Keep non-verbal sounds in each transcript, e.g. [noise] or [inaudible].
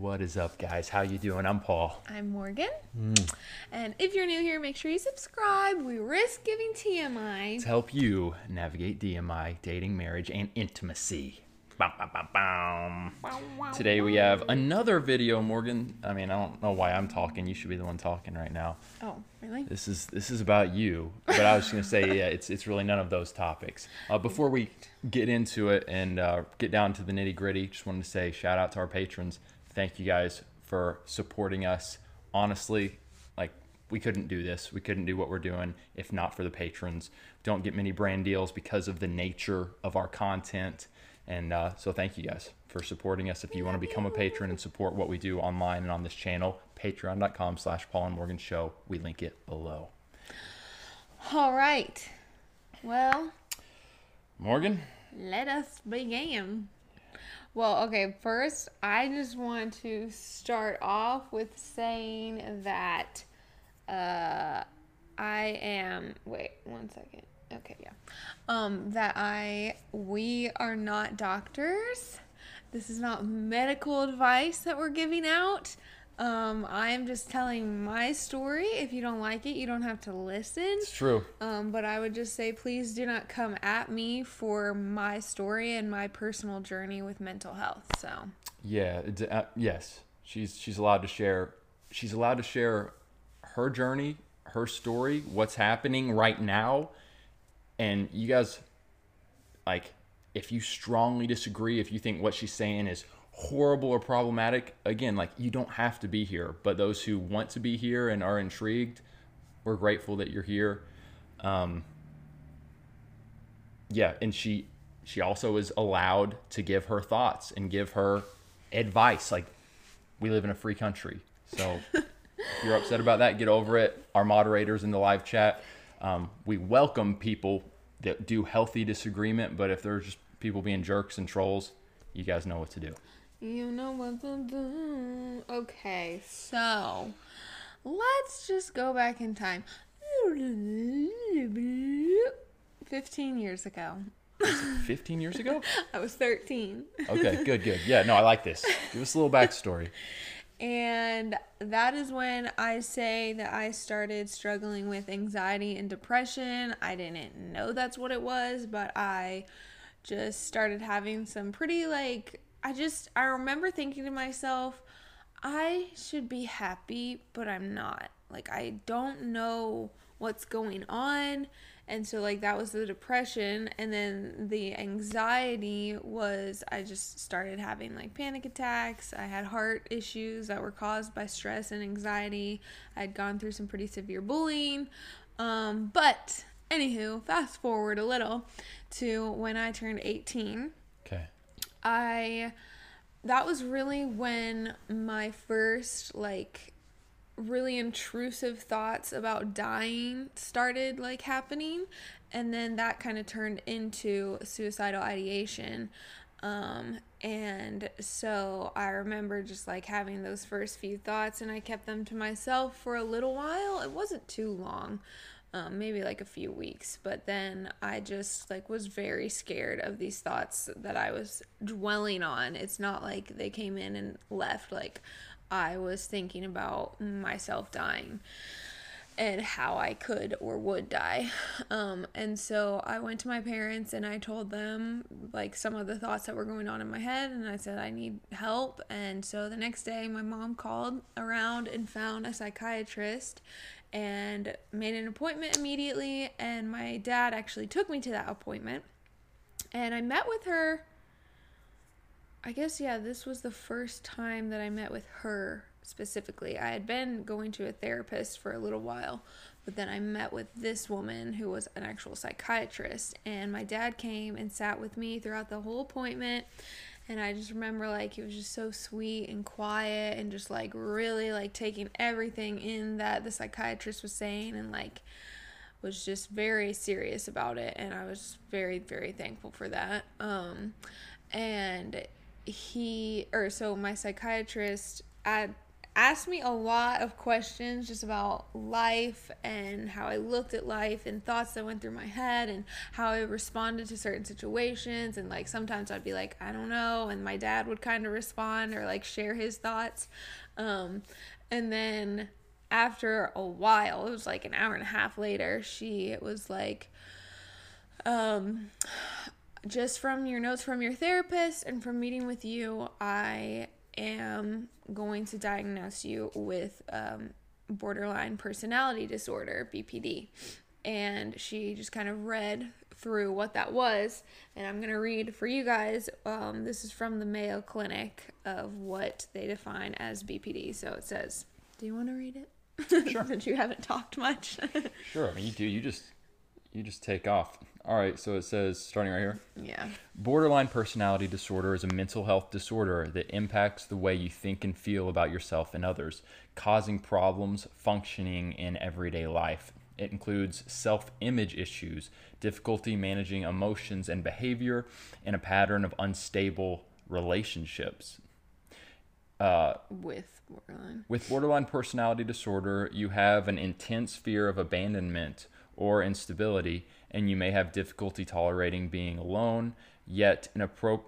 What is up, guys? How you doing? I'm Paul. I'm Morgan. And if you're new here, make sure you subscribe. We risk giving TMI. To help you navigate DMI, dating, marriage, and intimacy. Bum, bum, bum. Today we have another video, Morgan. I mean, I don't know why I'm talking. You should be the one talking right now. Oh, really? This is this is about you. But I was just gonna say, yeah, it's it's really none of those topics. Uh, before we get into it and uh, get down to the nitty gritty, just wanted to say shout out to our patrons. Thank you guys for supporting us. Honestly, like we couldn't do this. We couldn't do what we're doing if not for the patrons. Don't get many brand deals because of the nature of our content. And uh, so thank you guys for supporting us. If you want to become a patron and support what we do online and on this channel, patreon.com slash Paul and Morgan Show. We link it below. All right. Well, Morgan? let us begin. Well, okay, first, I just want to start off with saying that uh, I am. Wait, one second. Okay, yeah. Um, that I. We are not doctors. This is not medical advice that we're giving out. Um, I am just telling my story. If you don't like it, you don't have to listen. It's true. Um, but I would just say, please do not come at me for my story and my personal journey with mental health. So, Yeah, it's, uh, yes. She's she's allowed to share she's allowed to share her journey, her story, what's happening right now. And you guys like if you strongly disagree, if you think what she's saying is horrible or problematic, again, like you don't have to be here. But those who want to be here and are intrigued, we're grateful that you're here. Um, yeah, and she she also is allowed to give her thoughts and give her advice. Like we live in a free country, so if you're upset about that, get over it. Our moderators in the live chat, um, we welcome people that do healthy disagreement. But if there's just people being jerks and trolls, you guys know what to do. You know what to do. Okay, so let's just go back in time. 15 years ago. 15 years ago? [laughs] I was 13. Okay, good, good. Yeah, no, I like this. Give us a little backstory. And that is when I say that I started struggling with anxiety and depression. I didn't know that's what it was, but I just started having some pretty, like, I just, I remember thinking to myself, I should be happy, but I'm not. Like, I don't know what's going on. And so, like, that was the depression. And then the anxiety was I just started having like panic attacks. I had heart issues that were caused by stress and anxiety. I had gone through some pretty severe bullying. Um, but, anywho, fast forward a little to when I turned 18. I that was really when my first like really intrusive thoughts about dying started like happening. And then that kind of turned into suicidal ideation. Um and so i remember just like having those first few thoughts and i kept them to myself for a little while. It wasn't too long um, maybe like a few weeks but then i just like was very scared of these thoughts that i was dwelling on it's not like they came in and left like i was thinking about myself dying and how I could or would die. Um, and so I went to my parents and I told them like some of the thoughts that were going on in my head and I said I need help. And so the next day my mom called around and found a psychiatrist and made an appointment immediately and my dad actually took me to that appointment. And I met with her I guess yeah, this was the first time that I met with her specifically. I had been going to a therapist for a little while, but then I met with this woman who was an actual psychiatrist and my dad came and sat with me throughout the whole appointment. And I just remember like he was just so sweet and quiet and just like really like taking everything in that the psychiatrist was saying and like was just very serious about it and I was very very thankful for that. Um and he or so my psychiatrist at asked me a lot of questions just about life and how I looked at life and thoughts that went through my head and how I responded to certain situations. And like sometimes I'd be like, I don't know. And my dad would kind of respond or like share his thoughts. Um, and then after a while, it was like an hour and a half later, she was like, um, just from your notes from your therapist and from meeting with you, I am going to diagnose you with um, borderline personality disorder, BPD. And she just kind of read through what that was. And I'm going to read for you guys. Um, this is from the Mayo Clinic of what they define as BPD. So it says, Do you want to read it? Sure. [laughs] Since you haven't talked much. Sure. I mean, you do. You just you just take off. All right. So it says starting right here. yeah. Borderline personality disorder is a mental health disorder that impacts the way you think and feel about yourself and others, causing problems functioning in everyday life. It includes self image issues, difficulty managing emotions and behavior, and a pattern of unstable relationships. Uh, With borderline. with borderline personality disorder, you have an intense fear of abandonment or instability, and you may have difficulty tolerating being alone, yet, inappro-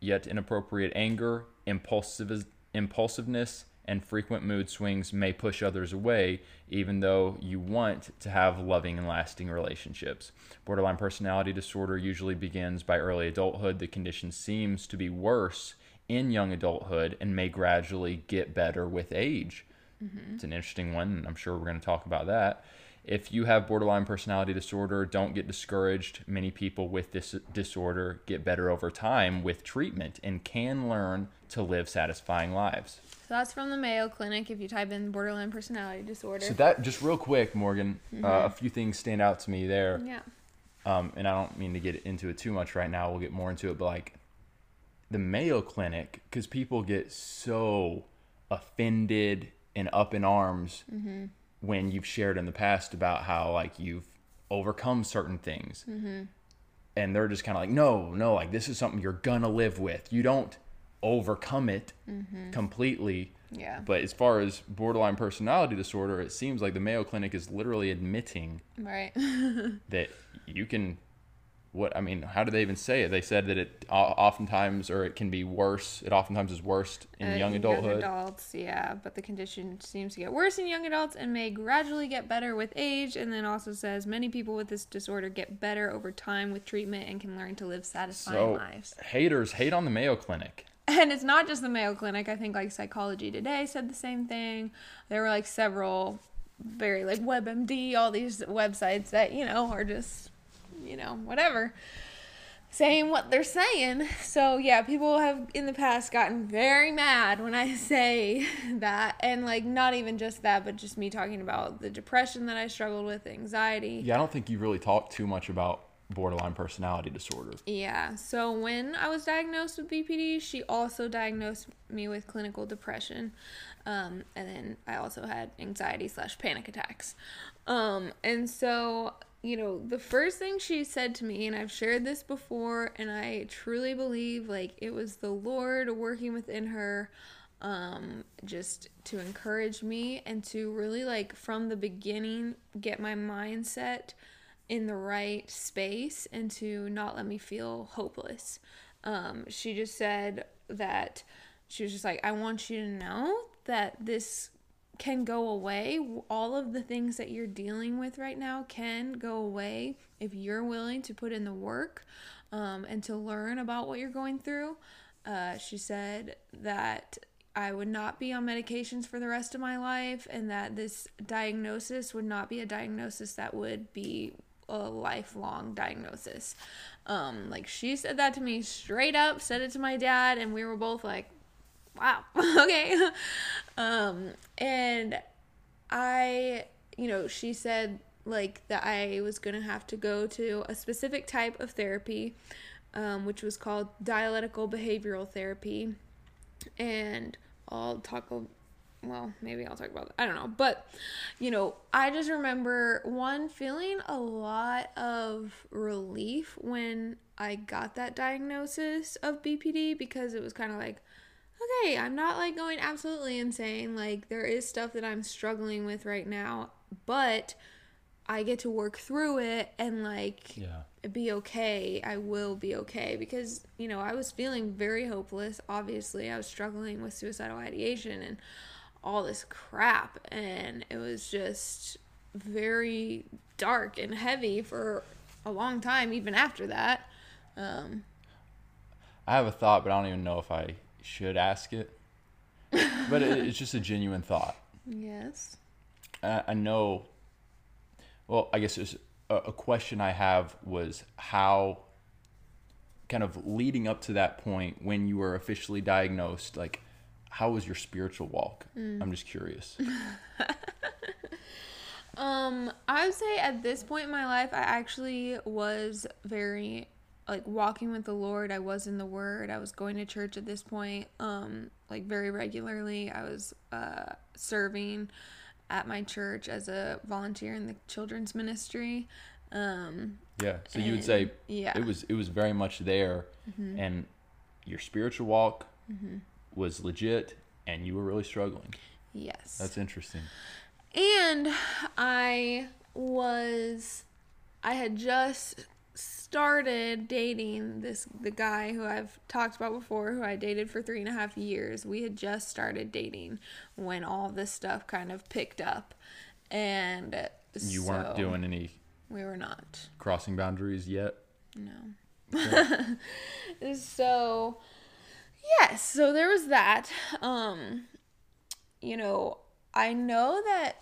yet inappropriate anger, impulsive- impulsiveness, and frequent mood swings may push others away, even though you want to have loving and lasting relationships. Borderline personality disorder usually begins by early adulthood. The condition seems to be worse in young adulthood and may gradually get better with age. Mm-hmm. It's an interesting one, and I'm sure we're going to talk about that. If you have borderline personality disorder, don't get discouraged. Many people with this disorder get better over time with treatment and can learn to live satisfying lives. So that's from the Mayo Clinic if you type in borderline personality disorder. So that just real quick, Morgan, uh, a few things stand out to me there. yeah. um, and I don't mean to get into it too much right now. We'll get more into it, but like the Mayo Clinic, because people get so offended and up in arms when you've shared in the past about how like you've overcome certain things, mm-hmm. and they're just kind of like, no, no, like this is something you're gonna live with. You don't overcome it mm-hmm. completely. Yeah. But as far as borderline personality disorder, it seems like the Mayo Clinic is literally admitting Right. [laughs] that you can what i mean how do they even say it they said that it oftentimes or it can be worse it oftentimes is worse in Uh, young adulthood Young adults, yeah, but the condition seems to get worse in young adults and may gradually get better with age. And then also says many people with this disorder get better over time with treatment and can learn to live satisfying so lives. haters hate on the mayo clinic [laughs] And it's not just the Mayo Clinic. I think like Psychology Today said the same thing. There were like several very like WebMD, all these websites that, you know, are just, you know, whatever. Saying what they're saying. So yeah, people have in the past gotten very mad when I [laughs] say that. And like not even just that, but just me talking about the depression that I struggled with, anxiety. yeah i don't think you really talked too much about borderline personality disorder Yeah. So when I was diagnosed with BPD, she also diagnosed me with clinical depression, um, and then I also had anxiety slash panic attacks. Um, and so you know, the first thing she said to me, and I've shared this before, and I truly believe like it was the Lord working within her um just to encourage me and to really like from the beginning get my mindset in the right space and to not let me feel hopeless. Um, she just said that she was just like, I want you to know that this can go away. All of the things that you're dealing with right now can go away if you're willing to put in the work um, and to learn about what you're going through. Uh, she said that I would not be on medications for the rest of my life and that this diagnosis would not be a diagnosis that would be a lifelong diagnosis. Um, like she said that to me straight up, said it to my dad, and we were both like, wow, [laughs] okay. um, and I, you know, she said like that I was gonna have to go to a specific type of therapy, um, which was called dialectical behavioral therapy, and I'll talk well, maybe I'll talk about that. I don't know. But, you know, I just remember one feeling a lot of relief when I got that diagnosis of BPD because it was kind of like, okay, I'm not like going absolutely insane. Like there is stuff that I'm struggling with right now, but I get to work through it and like Yeah. be okay. I will be okay because, you know, I was feeling very hopeless. Obviously, I was struggling with suicidal ideation and all this crap and it was just very dark and heavy for a long time even after that. Um I have a thought, but I don't even know if I should ask it. but it, it's just a genuine thought. yes. I, I know. Well, I guess it's a, a question I have was how, kind of leading up to that point when you were officially diagnosed, like, how was your spiritual walk? I'm just curious. [laughs] Um, I would say at this point in my life, I actually was very like walking with the Lord. I was in the Word. I was going to church at this point, um, like very regularly. I was uh, serving at my church as a volunteer in the children's ministry. Um, Yeah. So you would say yeah. Mm-hmm. it was it was very much there, and your spiritual walk was legit, and you were really struggling. yes. That's interesting. And I was I had just started dating this the guy who I've talked about before, who I dated for three and a half years. We had just started dating when all this stuff kind of picked up. And You weren't doing any we were not. crossing boundaries yet. No. [laughs] so yes, so there was that. Um you know, I know that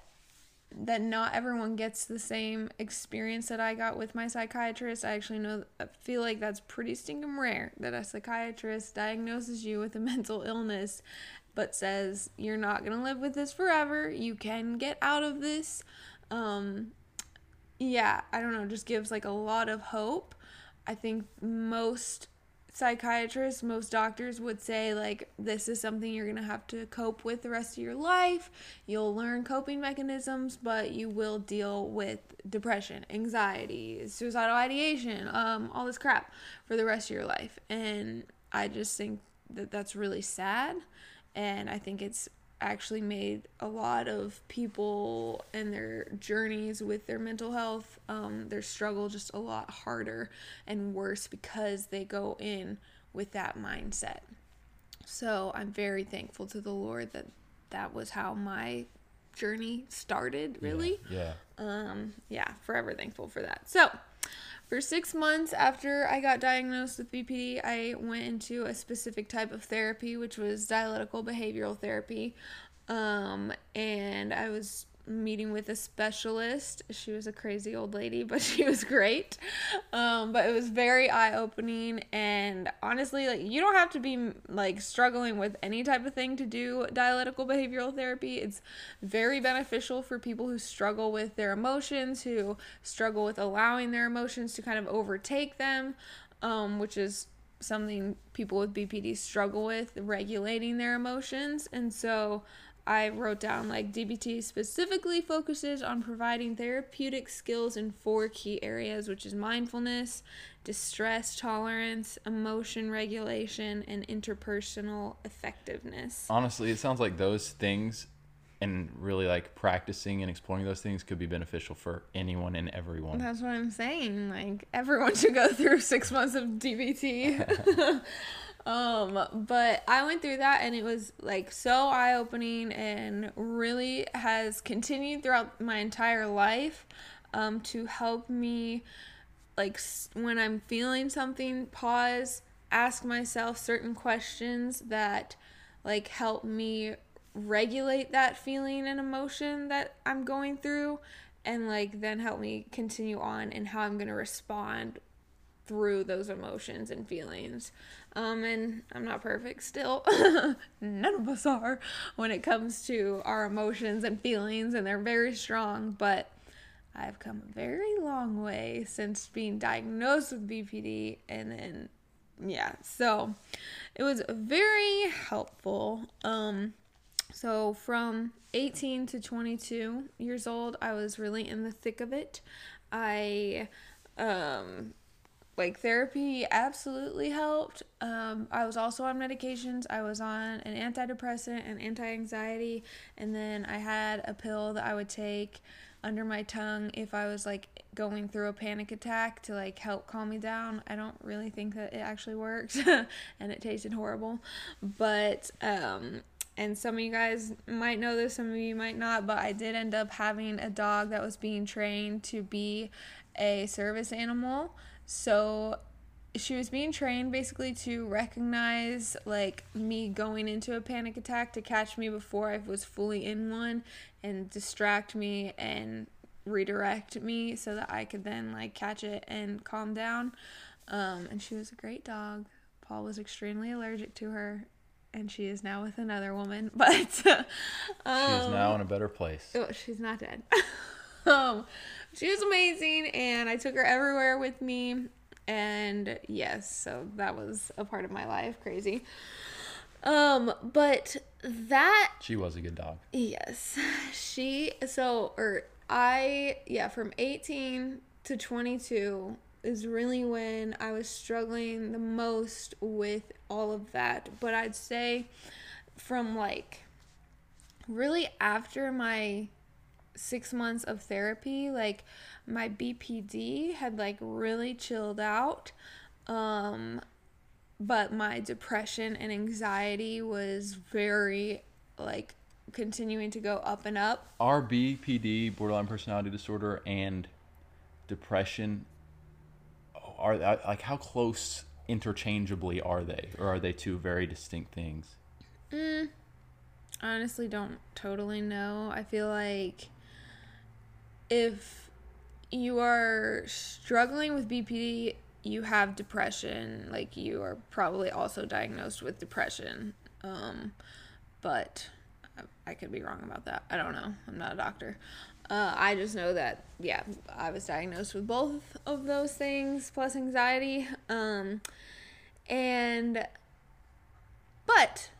that not everyone gets the same experience that I got with my psychiatrist. I actually know I feel like that's pretty stinking rare that a psychiatrist diagnoses you with a [laughs] mental illness but says you're not going to live with this forever. You can get out of this. Um yeah, I don't know, just gives like a lot of hope. I think most psychiatrists, most doctors would say like this is something you're going to have to cope with the rest of your life. You'll learn coping mechanisms, but you will deal with depression, anxiety, suicidal ideation, um all this crap for the rest of your life. And I just think that that's really sad and I think it's actually made a lot of people and their journeys with their mental health, um, their struggle just a lot harder and worse because they go in with that mindset. So I'm very thankful to the Lord that that was how my journey started, really Yeah. um yeah forever thankful for that so for six months after i got diagnosed with bpd i went into a specific type of therapy which was dialectical behavioral therapy. Um and i was meeting with a specialist. She was a crazy old lady but [laughs] she was great. Um but it was very eye-opening and honestly like you don't have to be like struggling with any type of thing to do dialectical behavioral therapy. It's very beneficial for people who struggle with their emotions who struggle with allowing their emotions to kind of overtake them um, which is something people with bpd struggle with regulating their emotions. And so I wrote down like DBT specifically focuses on providing therapeutic skills in four key areas, which is mindfulness, distress tolerance, emotion regulation, and interpersonal effectiveness. Honestly, it sounds like those things and really like practicing and exploring those things could be beneficial for anyone and everyone. That's what I'm saying. Like everyone should go through six months of DBT. [laughs] [laughs] um, but I went through that and it was like so eye opening and really has continued throughout my entire life um, to help me like when I'm feeling something, pause, ask myself certain questions that like help me regulate that feeling and emotion that I'm going through and like then help me continue on and how I'm going to respond through those emotions and feelings. Um, and I'm not perfect still. [laughs] None of us are when it comes to our emotions and feelings, and they're very strong. But I've come a very long way since being diagnosed with BPD, and then yeah, so it was very helpful. Um, so from 18 to 22 years old, I was really in the thick of it. I um like therapy absolutely helped. Um, I was also on medications. I was on an antidepressant and anti anxiety, and then I had a pill that I would take under my tongue if I was like going through a panic attack to like help calm me down. I don't really think that it actually worked, [laughs] and it tasted horrible. But um, and some of you guys might know this, some of you might not, but I did end up having a dog that was being trained to be a service animal. So she was being trained basically to recognize like me going into a panic attack to catch me before I was fully in one and distract me and redirect me so that I could then like catch it and calm down. Um, and she was a great dog. Paul was extremely allergic to her and she is now with another woman, [laughs] but um, she is now in a better place. Oh, she's not dead. [laughs] um, she was amazing, and I took her everywhere with me. And yes, so that was a part of my life. Crazy. Um, but that she was a good dog. Yes, she. So, or I, yeah, from eighteen to twenty two is really when I was struggling the most with all of that. But I'd say from like really after my six months of therapy, like my BPD had like really chilled out. Um, but my depression and anxiety was very like continuing to go up and up. Are BPD, borderline personality disorder, and depression are like how close interchangeably are they, or are they two very distinct things? Mm, honestly, don't totally know. I feel like if you are struggling with BPD, you have depression. Like you are probably also diagnosed with depression. Um, but I, could be wrong about that. I don't know. I'm not a doctor. Uh, I just know that, yeah, I was diagnosed with both of those things plus anxiety. Um, and, but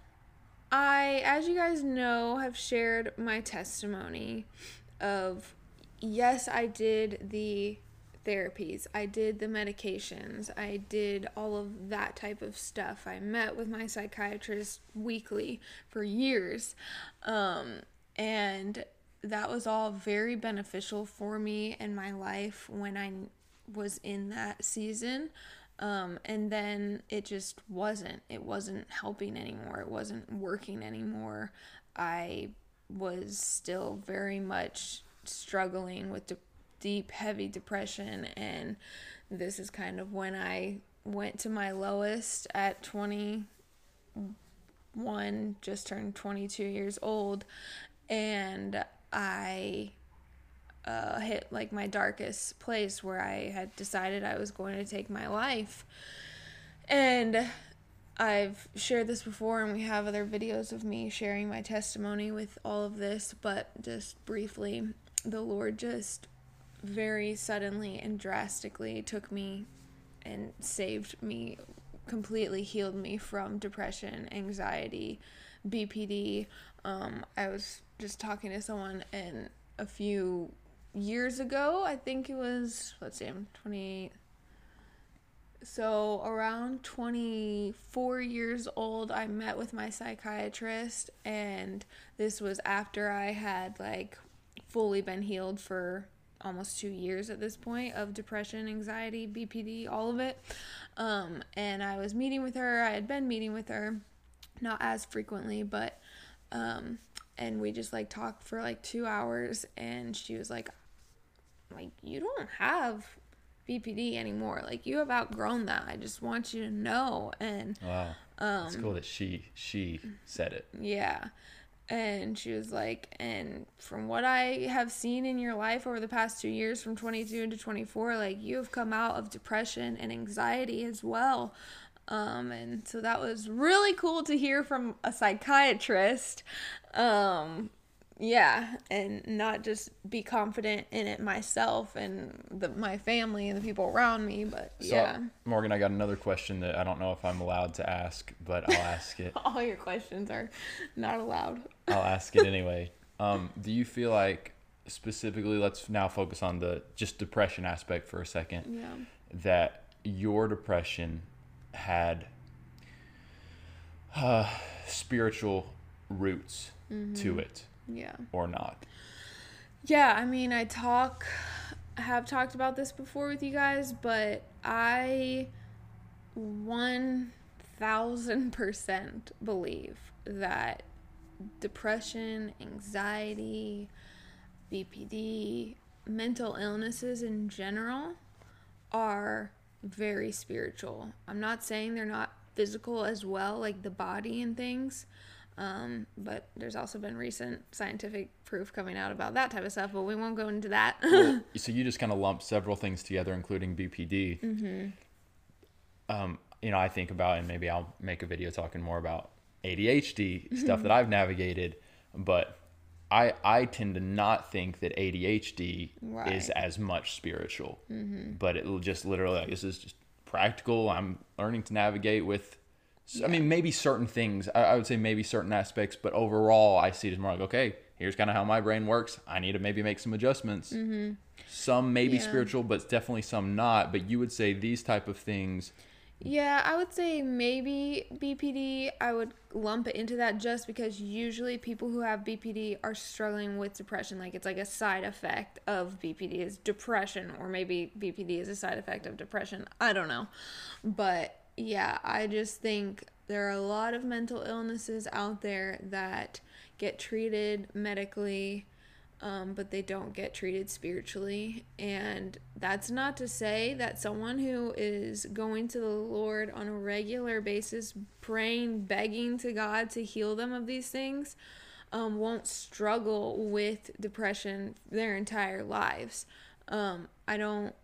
I, as you guys know, have shared my testimony of yes, I did the therapies, I did the medications, I did all of that type of stuff. I met with my psychiatrist weekly for years. Um, and that was all very beneficial for me and my life when I was in that season. Um, and then it just wasn't. It wasn't helping anymore. It wasn't working anymore. I was still very much struggling with de- deep, heavy depression. And this is kind of when I went to my lowest at 21, just turned 22 years old. And I uh, hit like my darkest place where I had decided I was going to take my life. And I've shared this before, and we have other videos of me sharing my testimony with all of this, but just briefly, the Lord just very suddenly and drastically took me and saved me, completely healed me from depression, anxiety, BPD. Um, I was just talking to someone and a few years ago, I think it was, let's see, I'm 28. So, around 24 years old, I met with my psychiatrist, and this was after I had like fully been healed for almost two years at this point of depression, anxiety, BPD, all of it. Um, and I was meeting with her. I had been meeting with her, not as frequently, but um, and we just like talked for like two hours and she was like like you don't have bpd anymore. Like you have outgrown that. I just want you to know. And wow. Um it's cool that she she said it. Yeah and she was like and from what i have seen in your life over the past two years from 22 to 24 like you have come out of depression and anxiety as well um, and so that was really cool to hear from a psychiatrist. Um, yeah, and not just be confident in it myself and the, my family and the people around me, but so, yeah. Morgan, I got another question that I don't know if I'm allowed to ask, but I'll ask it. [laughs] All your questions are not allowed. I'll ask it anyway. Um, do you feel like specifically let's now focus on the just depression aspect for a second. Yeah. That your depression had uh, spiritual roots to it Yeah. or not. Yeah, I mean, I talk, have talked about this before with you guys, but I 1000% believe that depression, anxiety, BPD, mental illnesses in general are very spiritual. I'm not saying they're not physical as well, like the body and things. Um, but there's also been recent scientific proof coming out about that type of stuff, but we won't go into that. Well, [laughs] so you just kind of lump several things together, including BPD. Mm-hmm. Um, you know, I think about, and maybe I'll make a video talking more about ADHD Mm-hmm. stuff that I've navigated, but I I tend to not think that ADHD is Right. Mm-hmm. as much spiritual, but it'll just literally like this is just practical. I'm learning to navigate with. I mean, maybe certain things. I, I would say maybe certain aspects, but overall, I see it as more like okay. Here's kind of how my brain works. I need to maybe make some adjustments. Some maybe Mm-hmm. Yeah. spiritual, but definitely some not. But you would say these type of things. Yeah, I would say maybe BPD. I would lump it into that just because usually people who have BPD are struggling with depression. Like it's like a side effect of BPD is depression, or maybe BPD is a side effect of depression. I don't know. But yeah, I just think there are a lot of mental illnesses out there that get treated medically um, but they don't get treated spiritually. And that's not to say that someone who is going to the Lord on a regular basis, praying, begging to God to heal them of these things, um, won't struggle with depression their entire lives. Um, I don't.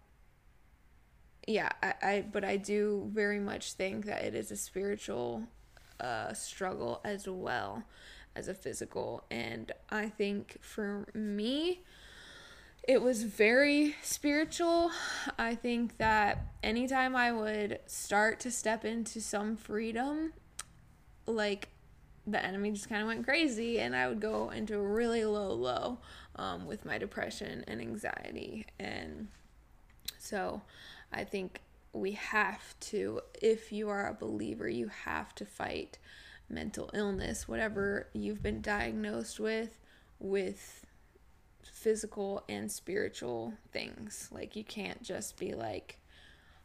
Yeah, I, I, but I do very much think that it is a spiritual uh, struggle as well as a physical. And I think for me, it was very spiritual. I think that anytime I would start to step into some freedom, like the enemy just kind of went crazy, and I would go into a really low low um, with my depression and anxiety. And so I think we have to, if you are a believer, you have to fight mental illness, whatever you've been diagnosed with, with physical and spiritual things. Like, you can't just be like,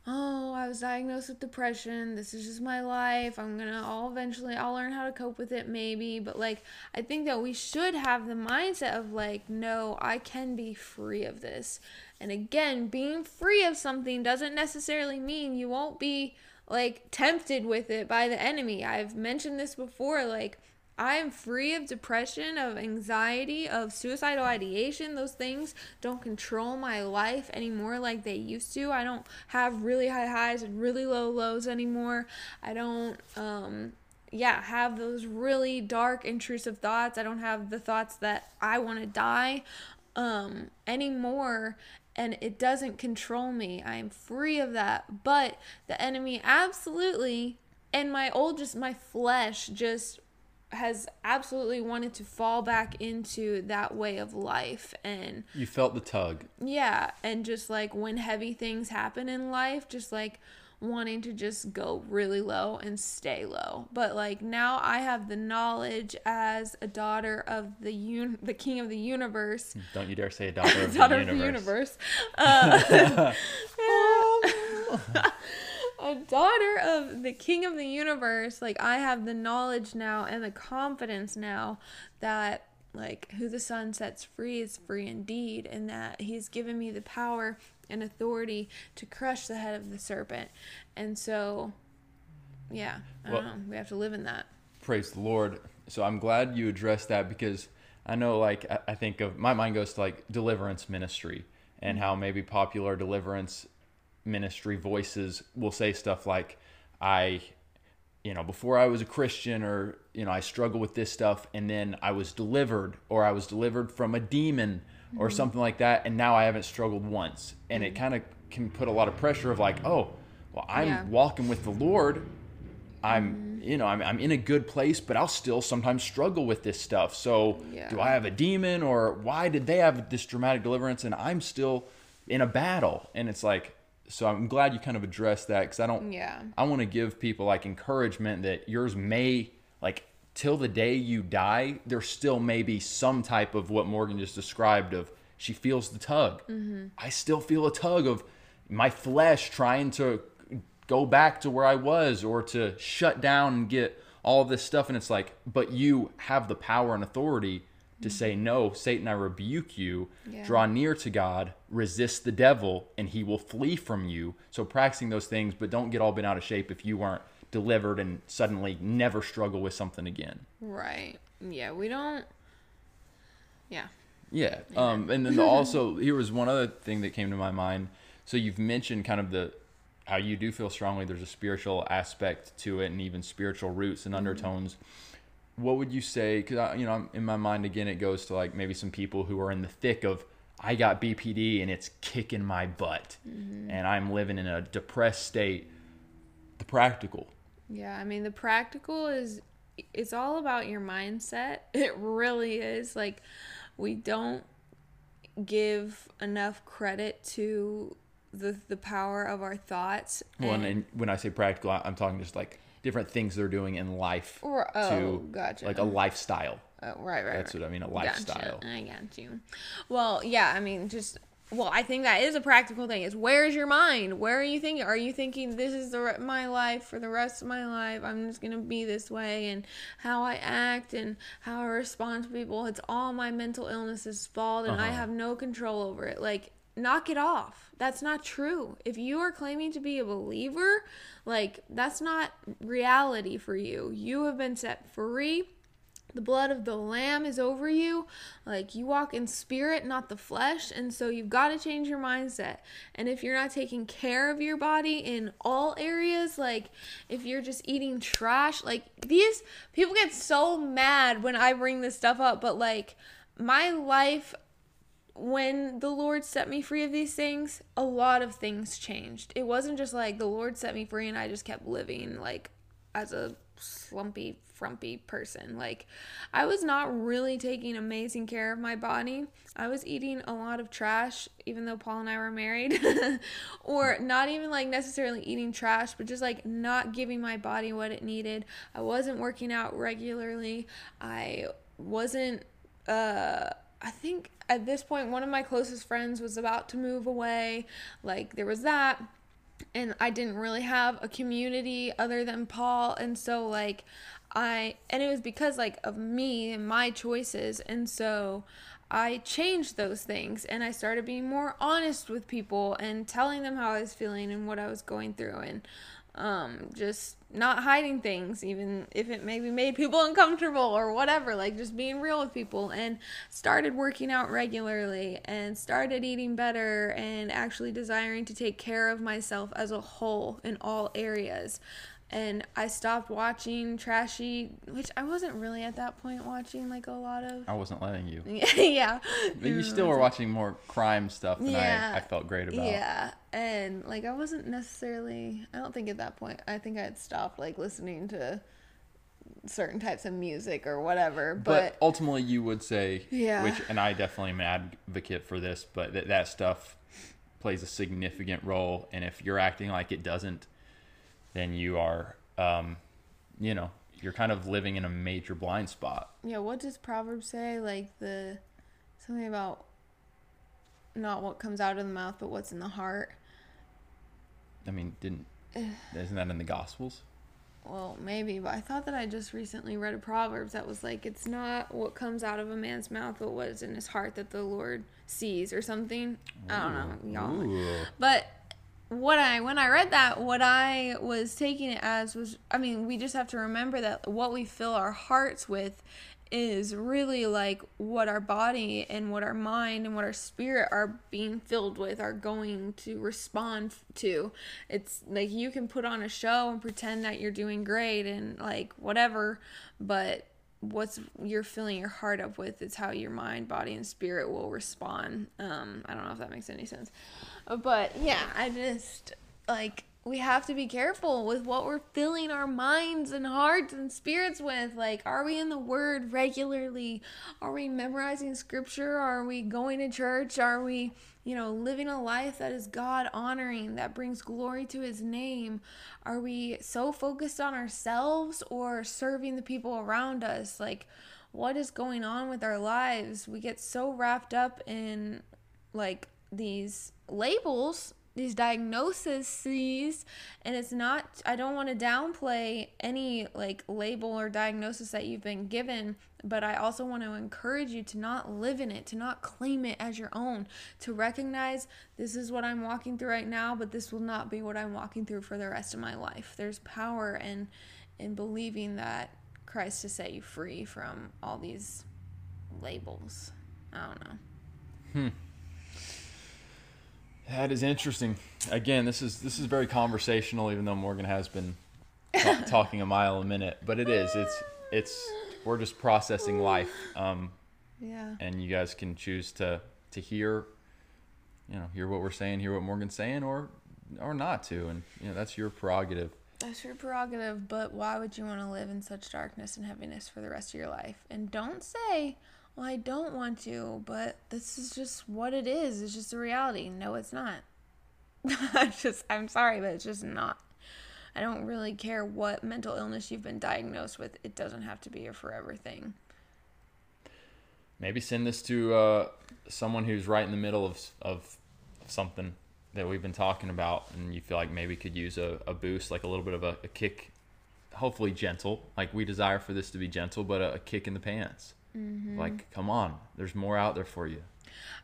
oh, I was diagnosed with depression. This is just my life. I'm gonna, I'll eventually, I'll learn how to cope with it maybe. But, like, I think that we should have the mindset of, like, no, I can be free of this. And again, being free of something doesn't necessarily mean you won't be like tempted with it by the enemy. I've mentioned this before like I am free of depression, of anxiety, of suicidal ideation. Those things don't control my life anymore like they used to. I don't have really high highs and really low lows anymore. I don't um yeah, have those really dark intrusive thoughts. I don't have the thoughts that I want to die um anymore and it doesn't control me. I am free of that. But the enemy absolutely and my old just my flesh just has absolutely wanted to fall back into that way of life and You felt the tug. yeah, and just like when heavy things happen in life, just like wanting to just go really low and stay low. But like now I have the knowledge as a daughter of the un- the king of the universe, [laughs] Don't you dare say a [laughs] daughter of daughter the of the universe. universe. [laughs] Uh, a daughter of the king of the universe like i have the knowledge now and the confidence now that like who the Son sets free is free indeed and that he's given me the power and authority to crush the head of the serpent. And so yeah i Well- don't know. We have to live in that. Praise the Lord. So I'm glad you addressed that because I know, like, I- I think of my mind goes to like deliverance ministry and how maybe popular deliverance ministry voices will say stuff like, I, you know, before I was a Christian or, you know, I struggle with this stuff and then I was delivered or I was delivered from a demon or mm-hmm. something like that. And now I haven't struggled once. And it mm-hmm. kind of can put a lot of pressure of like, oh, well, I'm Yeah. walking with the Lord. I'm, mm-hmm. you know, I'm, I'm in a good place, but I'll still sometimes struggle with this stuff. So, Yeah. do I have a demon, or why did they have this dramatic deliverance and I'm still in a battle? And it's like, so I'm glad you kind of addressed that because I don't. Yeah. I want to give people like encouragement that yours may like till the day you die, there still may be some type of what Morgan just described of she feels the tug. Mm-hmm. I still feel a tug of my flesh trying to go back to where I was or to shut down and get all this stuff. And it's like, but you have the power and authority to mm-hmm. say, no, Satan, I rebuke you. Yeah. Draw near to God, resist the devil, and he will flee from you. So practicing those things, but don't get all bent out of shape if you weren't delivered and suddenly never struggle with something again. Right. Yeah, we don't. Yeah. Yeah. Um, and then also here was one other thing that came to my mind. So you've mentioned kind of the how you do feel strongly there's a spiritual aspect to it and even spiritual roots and undertones. What would you say? Because you know, I'm, in my mind again, it goes to like maybe some people who are in the thick of I got BPD and it's kicking my butt, and I'm living in a depressed state. The practical. Yeah, I mean the practical is it's all about your mindset. [laughs] It really is. Like we don't give enough credit to the the power of our thoughts. Well, and, and when I say practical, I'm talking just like different things they're doing in life Or- oh, to gotcha. like a lifestyle. Oh, right, right. That's right. what I mean, a Gotcha. lifestyle. I got you. Well, yeah, I mean, just well, I think that is a practical thing. Is where is your mind? Where are you thinking? Are you thinking this is the re- my life for the rest of my life? I'm just gonna be this way, and how I act and how I respond to people. It's all my mental illness's fault, and I Uh-huh. have no control over it. Like, knock it off. That's not true. If you are claiming to be a believer, like that's not reality for you. You have been set free the blood of the lamb is over you. Like you walk in spirit not the flesh. And so you've got to change your mindset. And if you're not taking care of your body in all areas like if you're just eating trash like these people get so mad when i bring this stuff up but like my life when the Lord set me free of these things, a lot of things changed. It wasn't just like the Lord set me free and I just kept living like as a slumpy, frumpy person. Like, I was not really taking amazing care of my body. I was eating a lot of trash, even though Paul and I were married, [laughs] or not even like necessarily eating trash, but just like not giving my body what it needed. I wasn't working out regularly. I wasn't, uh, I think at this point, one of my closest friends was about to move away. Like, there was that and I didn't really have a community other than Paul and so like I and it was because like of me and my choices. And so I changed those things and I started being more honest with people and telling them how I was feeling and what I was going through and um just not hiding things even if it maybe made people [laughs] uncomfortable or whatever like just being real with people and started working out regularly and started eating better and actually desiring to take care of myself as a whole in all areas and I stopped watching trashy which I wasn't really at that point watching like a lot of I wasn't letting you. [laughs] yeah But you mm. still were watching more crime stuff than Yeah. I, I felt great about. Yeah, and like I wasn't necessarily. I don't think at that point. I think I had stopped like listening to certain types of music or whatever. But, But, ultimately, you would say, Yeah. which, and I definitely am an advocate for this, but that, that stuff plays a significant role. And if you're acting like it doesn't, then you are, um, you know, you're kind of living in a major blind spot. yeah, what does Proverbs say? Like the something about not what comes out of the mouth, but what's in the heart. I mean, didn't, [sighs] isn't that in the Gospels? Well, maybe, but I thought that I just recently read a Proverbs that was like, it's not what comes out of a man's mouth, but what is in his heart that the Lord sees or something. I don't know, y'all. Ooh. But what I when I read that, what I was taking it as was I mean, we just have to remember that what we fill our hearts with is really like what our body and what our mind and what our spirit are being filled with are going to respond to. It's like you can put on a show and pretend that you're doing great and like whatever, but what's you're filling your heart up with it's how your mind, body, and spirit will respond. Um, I don't know if that makes any sense. But yeah, I just like we have to be careful with what we're filling our minds and hearts and spirits with. Like, are we in the Word regularly? Are we memorizing scripture? Are we going to church? Are we, you know, living a life that is God honoring, that brings glory to His name? Are we so focused on ourselves or serving the people around us? Like, what is going on with our lives? We get so wrapped up in like these labels these diagnoses and it's not i don't want to downplay any like label or diagnosis that you've been given but i also want to encourage you to not live in it to not claim it as your own to recognize this is what i'm walking through right now but this will not be what i'm walking through for the rest of my life. There's power in in believing that christ has set you free from all these labels. I don't know. Hmm that is interesting. Again, this is this is very conversational, even though Morgan has been ta- [laughs] talking a mile a minute. But it is. It's it's we're just processing life. Um, yeah. And you guys can choose to to hear, you know, hear what we're saying, hear what Morgan's saying, or or not to, and you know that's your prerogative. That's your prerogative. But why would you want to live in such darkness and heaviness for the rest of your life? And don't say well, I don't want to, but this is just what it is. It's just a reality. No, it's not. [laughs] I'm just, I'm sorry, but it's just not. I don't really care what mental illness you've been diagnosed with. It doesn't have to be a forever thing. Maybe send this to uh, someone who's right in the middle of, of something that we've been talking about, and you feel like maybe could use a, a boost, like a little bit of a, a kick, hopefully gentle. Like we desire for this to be gentle, but a, a kick in the pants. Mm-hmm. Like, come on, there's more out there for you.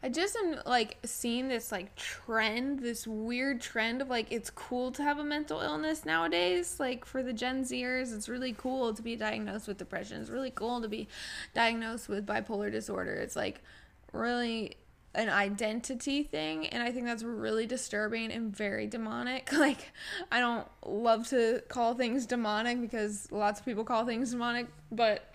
I just am like seeing this like trend, this weird trend of like it's cool to have a mental illness nowadays. Like for the Gen Zers, it's really cool to be diagnosed with depression. It's really cool to be diagnosed with bipolar disorder. It's like really an identity thing and I think that's really disturbing and very demonic. [laughs] Like I don't love to call things demonic because lots of people call things demonic, but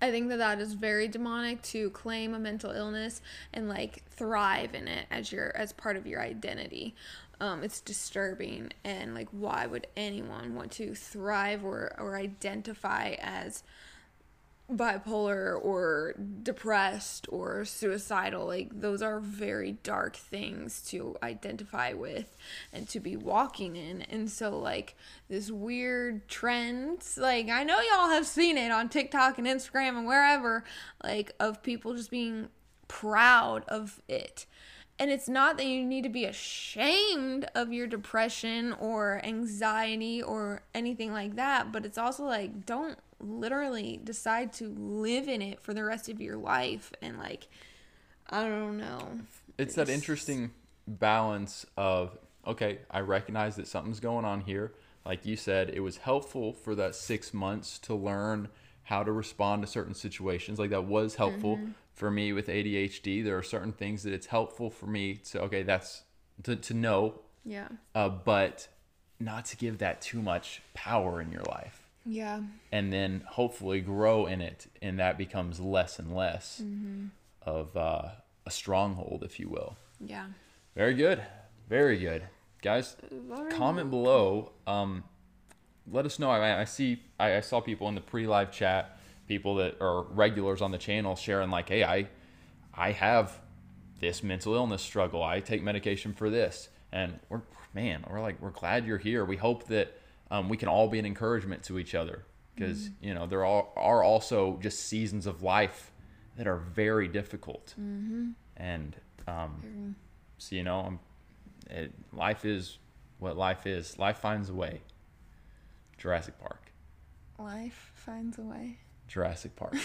I think that that is very demonic to claim a mental illness and like thrive in it as your as part of your identity. Um, it's disturbing and like why would anyone want to thrive or or identify as bipolar or depressed or suicidal like those are very dark things to identify with and to be walking in. And so like this weird trend like i know y'all have seen it on tiktok and instagram and wherever like of people just being proud of it. And it's not that you need to be ashamed of your depression or anxiety or anything like that, but it's also like, don't literally decide to live in it for the rest of your life and like I don't know. It's, it's that interesting balance of okay, I recognize that something's going on here. Like you said, it was helpful for that 6 months to learn how to respond to certain situations. Like that was helpful mm-hmm. for me with ADHD. There are certain things that it's helpful for me to okay, that's to to know. Yeah. Uh, but not to give that too much power in your life. Yeah. And then hopefully grow in it, and that becomes less and less mm-hmm. of uh, a stronghold, if you will. Yeah. Very good. Very good. Guys, comment below. Um, let us know. I, I see, I, I saw people in the pre live chat, people that are regulars on the channel sharing, like, hey, I, I have this mental illness struggle. I take medication for this. And we're, man, we're like, we're glad you're here. We hope that um, we can all be an encouragement to each other because mm-hmm. you know there are, are also just seasons of life that are very difficult. Mm-hmm. and um, so you know it, life is what life is. Life finds a way. Jurassic park. Life finds a way. Jurassic park. [laughs]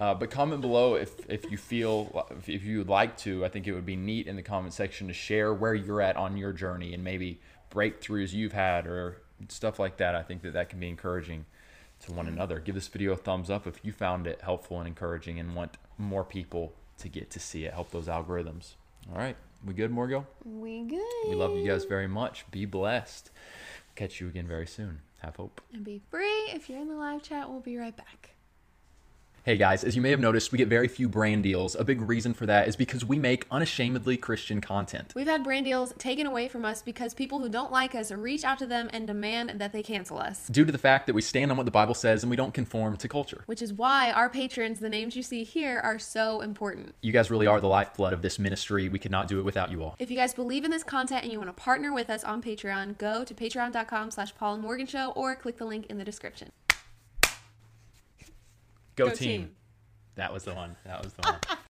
Uh, but comment below if, if you feel if you would like to. I think it would be neat in the comment section to share where you're at on your journey and maybe breakthroughs you've had or stuff like that. I think that that can be encouraging to one mm-hmm. another. Give this video a thumbs up if you found it helpful and encouraging and want more people to get to see it. Help those algorithms. All right. We good, Morgo? We good. We love you guys very much. Be blessed. Catch you again very soon. Have hope. And be free. If you're in the live chat, we'll be right back. Hey guys, as you may have noticed, we get very few brand deals. A big reason for that is because we make unashamedly Christian content. We've had brand deals taken away from us because people who don't like us reach out to them and demand that they cancel us. Due to the fact that we stand on what the Bible says and we don't conform to culture. Which is why our patrons, the names you see here, are so important. You guys really are the lifeblood of this ministry. We could not do it without you all. If you guys believe in this content and you want to partner with us on Patreon, go to patreon.com slash Paul and Morgan Show or click the link in the description. Go, Go team. team. That was the one. That was the one.